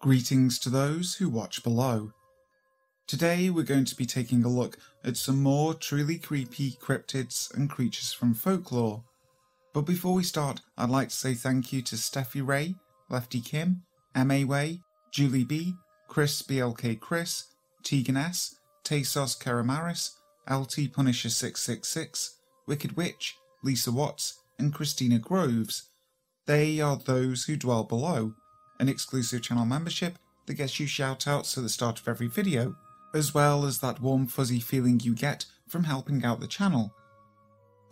Greetings to those who watch below. Today we're going to be taking a look at some more truly creepy cryptids and creatures from folklore. But before we start, I'd like to say thank you to Steffi Ray, Lefty Kim, M.A. Way, Julie B, Chris BLK Chris, Tegan S, Tasos Karamaris, LT Punisher 666, Wicked Witch, Lisa Watts, and Christina Groves. They are those who dwell below an exclusive channel membership that gets you shoutouts at the start of every video, as well as that warm fuzzy feeling you get from helping out the channel.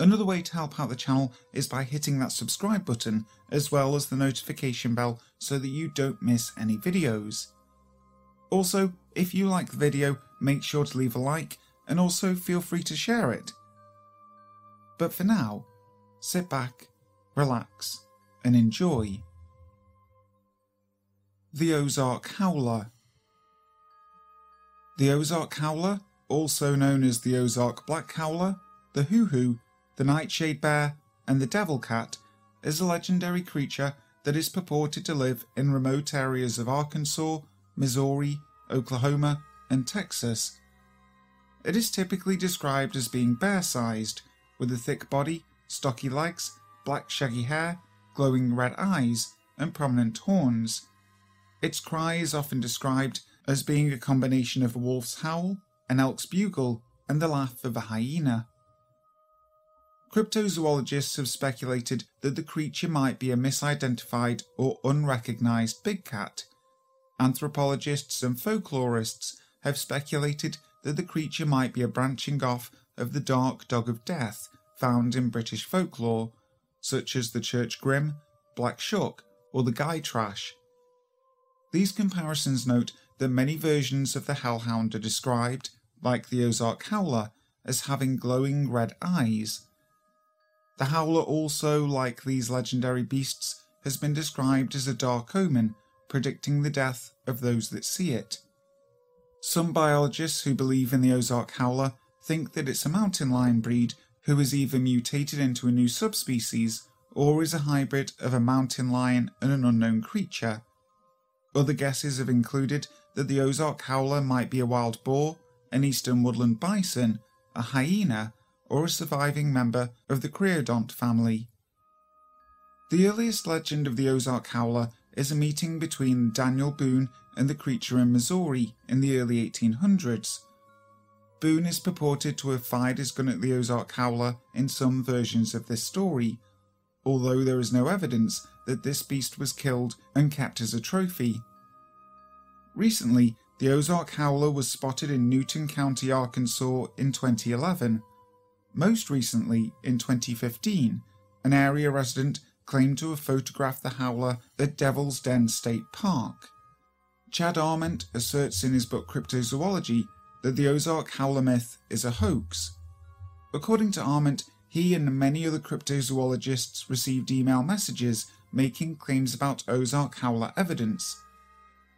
Another way to help out the channel is by hitting that subscribe button as well as the notification bell so that you don't miss any videos. Also, if you like the video, make sure to leave a like and also feel free to share it. But for now, sit back, relax, and enjoy the Ozark Howler. The Ozark Howler, also known as the Ozark Black Howler, the Hoo Hoo, the Nightshade Bear, and the Devil Cat, is a legendary creature that is purported to live in remote areas of Arkansas, Missouri, Oklahoma, and Texas. It is typically described as being bear sized, with a thick body, stocky legs, black shaggy hair, glowing red eyes, and prominent horns. Its cry is often described as being a combination of a wolf's howl, an elk's bugle, and the laugh of a hyena. Cryptozoologists have speculated that the creature might be a misidentified or unrecognized big cat. Anthropologists and folklorists have speculated that the creature might be a branching off of the dark dog of death found in British folklore, such as the Church Grim, Black Shuck, or the Gytrash. These comparisons note that many versions of the hellhound are described, like the Ozark Howler, as having glowing red eyes. The howler also, like these legendary beasts, has been described as a dark omen, predicting the death of those that see it. Some biologists who believe in the Ozark howler think that it's a mountain lion breed who has either mutated into a new subspecies or is a hybrid of a mountain lion and an unknown creature. Other guesses have included that the Ozark howler might be a wild boar, an eastern woodland bison, a hyena, or a surviving member of the Creodont family. The earliest legend of the Ozark howler is a meeting between Daniel Boone and the creature in Missouri in the early 1800s. Boone is purported to have fired his gun at the Ozark howler in some versions of this story, although there is no evidence that this beast was killed and kept as a trophy. Recently, the Ozark Howler was spotted in Newton County, Arkansas in 2011. Most recently, in 2015, an area resident claimed to have photographed the howler at Devil's Den State Park. Chad Arment asserts in his book Cryptozoology that the Ozark howler myth is a hoax. According to Arment, he and many other cryptozoologists received email messages making claims about Ozark howler evidence.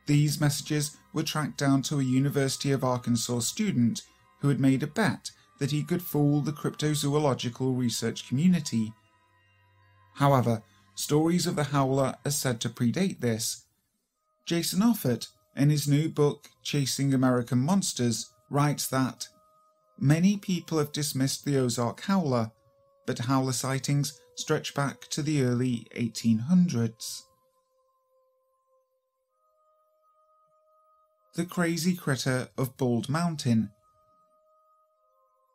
These messages were tracked down to a University of Arkansas student who had made a bet that he could fool the cryptozoological research community. However, stories of the howler are said to predate this. Jason Offutt, in his new book Chasing American Monsters, writes that many people have dismissed the Ozark howler, but howler sightings stretch back to the early 1800s. The Crazy Critter of Bald Mountain.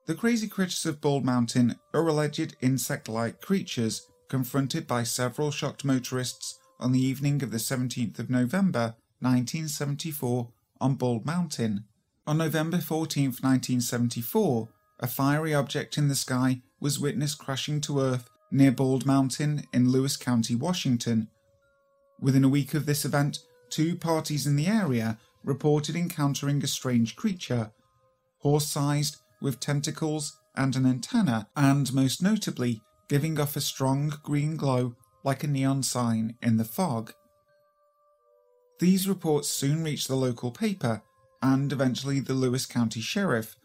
The crazy critters of Bald Mountain are alleged insect like creatures confronted by several shocked motorists on the evening of the 17th of November 1974 on Bald Mountain. On November 14, 1974, a fiery object in the sky was witnessed crashing to Earth near Bald Mountain in Lewis County, Washington. Within a week of this event, two parties in the area reported encountering a strange creature, horse sized, with tentacles and an antenna, and most notably, giving off a strong green glow like a neon sign in the fog. These reports soon reached the local paper and eventually the Lewis County Sheriff,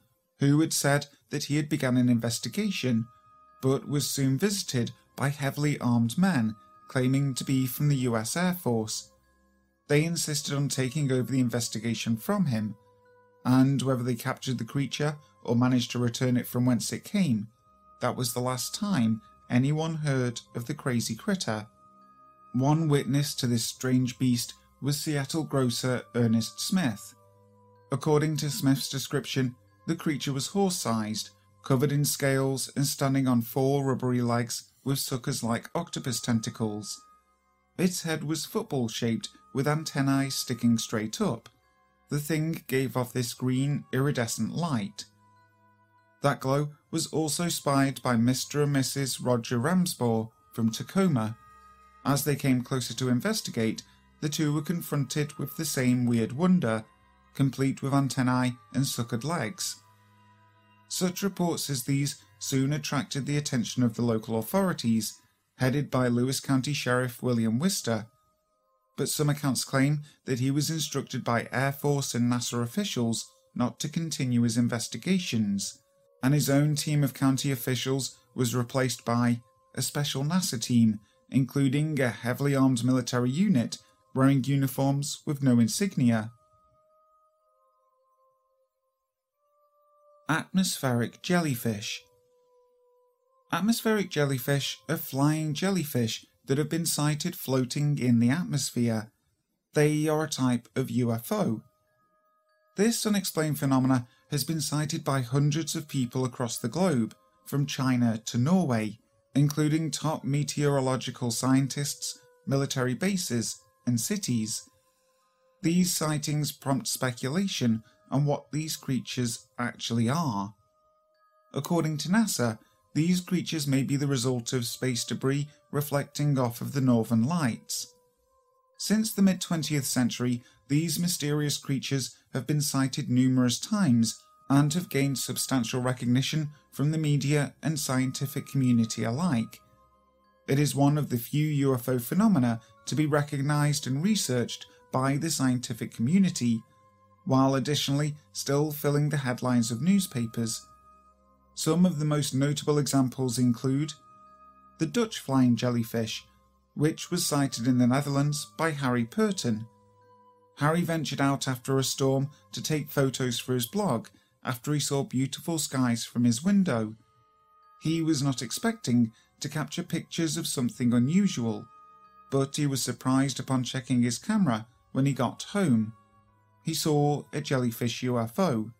who had said that he had begun an investigation, but was soon visited by heavily armed men claiming to be from the US Air Force. they insisted on taking over the investigation from him, and whether they captured the creature or managed to return it from whence it came, that was the last time anyone heard of the crazy critter. One witness to this strange beast was Seattle grocer Ernest Smith. According to Smith's description, the creature was horse sized, covered in scales, and standing on four rubbery legs with suckers like octopus tentacles. Its head was football shaped with antennae sticking straight up. The thing gave off this green, iridescent light. That glow was also spied by Mr. and Mrs. Roger Ramsbaugh from Tacoma. As they came closer to investigate, the two were confronted with the same weird wonder, complete with antennae and suckered legs. Such reports as these soon attracted the attention of the local authorities, headed by Lewis County Sheriff William Wister. But some accounts claim that he was instructed by Air Force and NASA officials not to continue his investigations and his own team of county officials was replaced by a special NASA team, including a heavily armed military unit wearing uniforms with no insignia. Atmospheric jellyfish. Atmospheric jellyfish are flying jellyfish that have been sighted floating in the atmosphere. They are a type of UFO. This unexplained phenomena has been sighted by hundreds of people across the globe, from China to Norway, including top meteorological scientists, military bases, and cities. These sightings prompt speculation on what these creatures actually are. According to NASA, these creatures may be the result of space debris reflecting off of the northern lights. Since the mid 20th century, these mysterious creatures have been sighted numerous times and have gained substantial recognition from the media and scientific community alike. It is one of the few UFO phenomena to be recognized and researched by the scientific community, while additionally still filling the headlines of newspapers. Some of the most notable examples include the Dutch flying jellyfish, which was sighted in the Netherlands by Harry Purton. Harry ventured out after a storm to take photos for his blog after he saw beautiful skies from his window. He was not expecting to capture pictures of something unusual, but he was surprised upon checking his camera when he got home. He saw a jellyfish UFO.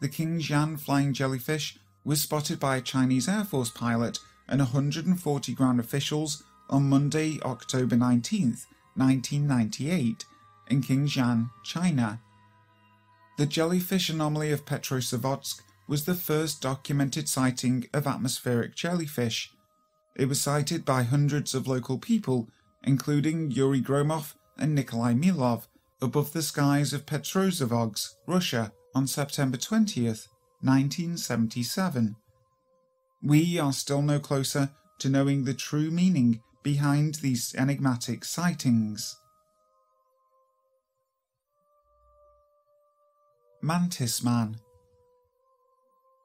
The Qingjian flying jellyfish was spotted by a Chinese Air Force pilot and 140 ground officials on Monday, October 19, 1998, in Qingjian, China. The jellyfish anomaly of Petrozavodsk was the first documented sighting of atmospheric jellyfish. It was sighted by hundreds of local people, including Yuri Gromov and Nikolai Milov, above the skies of Petrozavodsk, Russia, on September 20th, 1977. We are still no closer to knowing the true meaning behind these enigmatic sightings. Mantis Man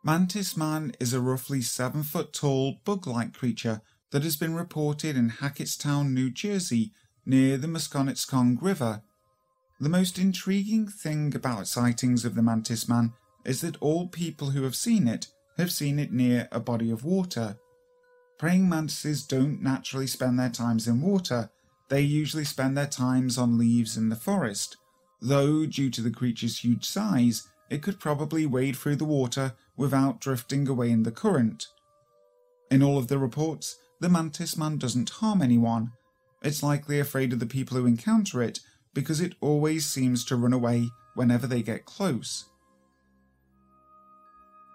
Mantis Man is a roughly 7 foot tall bug like creature that has been reported in Hackettstown, New Jersey, near the Musconetcong River. The most intriguing thing about sightings of the Mantis Man is that all people who have seen it have seen it near a body of water. Praying mantises don't naturally spend their times in water, they usually spend their times on leaves in the forest, though, due to the creature's huge size, it could probably wade through the water without drifting away in the current. In all of the reports, the mantis man doesn't harm anyone. It's likely afraid of the people who encounter it because it always seems to run away whenever they get close.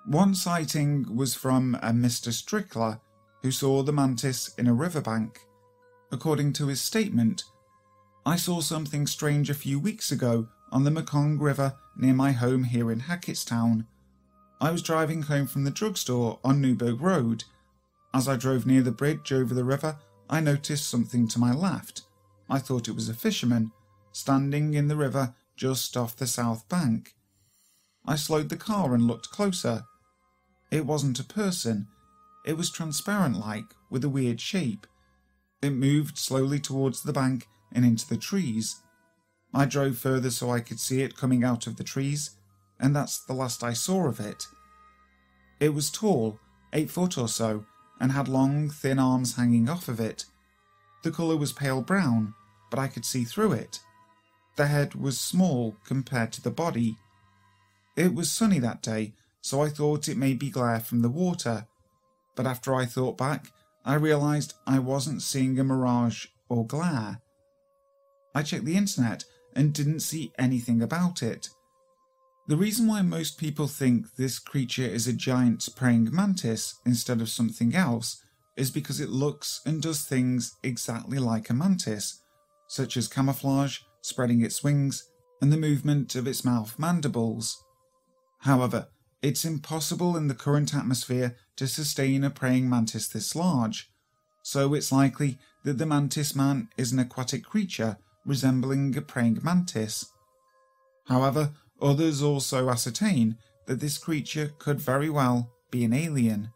One sighting was from a Mr. Strickler who saw the mantis in a riverbank. According to his statement, I saw something strange a few weeks ago on the Mekong River near my home here in Hackettstown. I was driving home from the drugstore on Newburgh Road. As I drove near the bridge over the river, I noticed something to my left. I thought it was a fisherman, standing in the river just off the south bank. I slowed the car and looked closer. It wasn't a person, it was transparent like, with a weird shape. It moved slowly towards the bank and into the trees. I drove further so I could see it coming out of the trees, and that's the last I saw of it. It was tall, eight foot or so, and had long, thin arms hanging off of it. The colour was pale brown, but I could see through it. The head was small compared to the body. It was sunny that day, so I thought it may be glare from the water, but after I thought back, I realised I wasn't seeing a mirage or glare. I checked the internet and didn't see anything about it. The reason why most people think this creature is a giant praying mantis instead of something else is because it looks and does things exactly like a mantis, such as camouflage, spreading its wings, and the movement of its mouth mandibles. However, it's impossible in the current atmosphere to sustain a praying mantis this large, so it's likely that the mantis man is an aquatic creature resembling a praying mantis. However, others also ascertain that this creature could very well be an alien.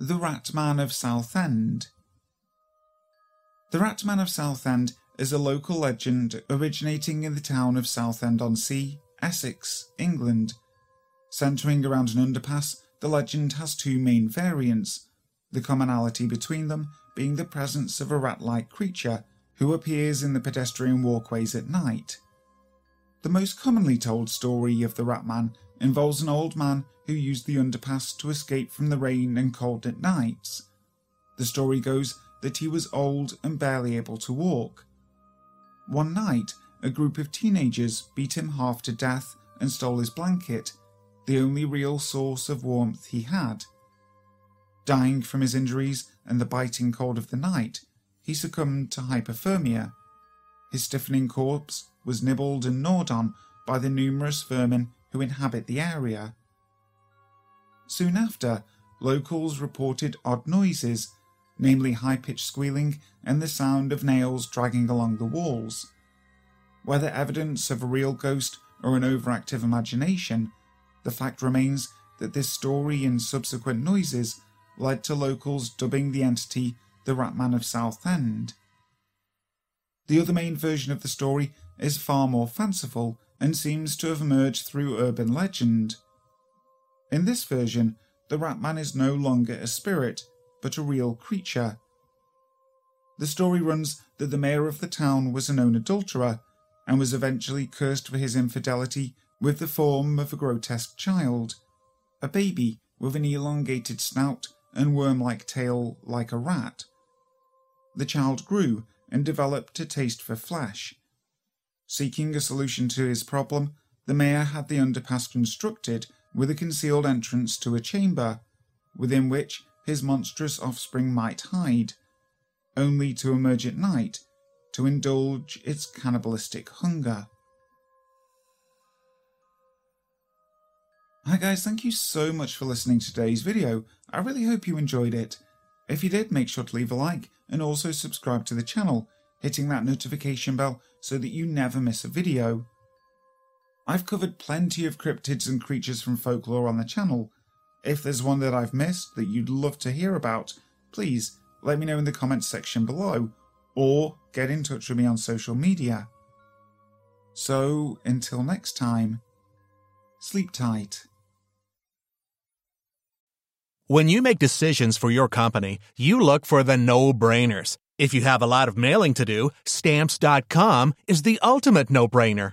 The Ratman of Southend The Ratman of Southend is a local legend originating in the town of Southend on Sea, Essex, England. Centering around an underpass, the legend has two main variants, the commonality between them being the presence of a rat like creature who appears in the pedestrian walkways at night. The most commonly told story of the Ratman involves an old man who used the underpass to escape from the rain and cold at nights. The story goes that he was old and barely able to walk. One night, a group of teenagers beat him half to death and stole his blanket, the only real source of warmth he had. Dying from his injuries and the biting cold of the night, he succumbed to hypothermia. His stiffening corpse was nibbled and gnawed on by the numerous vermin who inhabit the area. Soon after, locals reported odd noises, namely high pitched squealing and the sound of nails dragging along the walls. Whether evidence of a real ghost or an overactive imagination, the fact remains that this story and subsequent noises led to locals dubbing the entity the Ratman of Southend. The other main version of the story is far more fanciful and seems to have emerged through urban legend. In this version, the Ratman is no longer a spirit, but a real creature. The story runs that the mayor of the town was a known adulterer and was eventually cursed for his infidelity with the form of a grotesque child, a baby with an elongated snout and worm like tail like a rat. The child grew and developed a taste for flesh. Seeking a solution to his problem, the mayor had the underpass constructed with a concealed entrance to a chamber, within which his monstrous offspring might hide, only to emerge at night to indulge its cannibalistic hunger. Hi guys, thank you so much for listening to today's video. I really hope you enjoyed it. If you did, make sure to leave a like and also subscribe to the channel, hitting that notification bell so that you never miss a video. I've covered plenty of cryptids and creatures from folklore on the channel. If there's one that I've missed that you'd love to hear about, please let me know in the comments section below or get in touch with me on social media. So, until next time, sleep tight. When you make decisions for your company, you look for the no brainers. If you have a lot of mailing to do, stamps.com is the ultimate no brainer.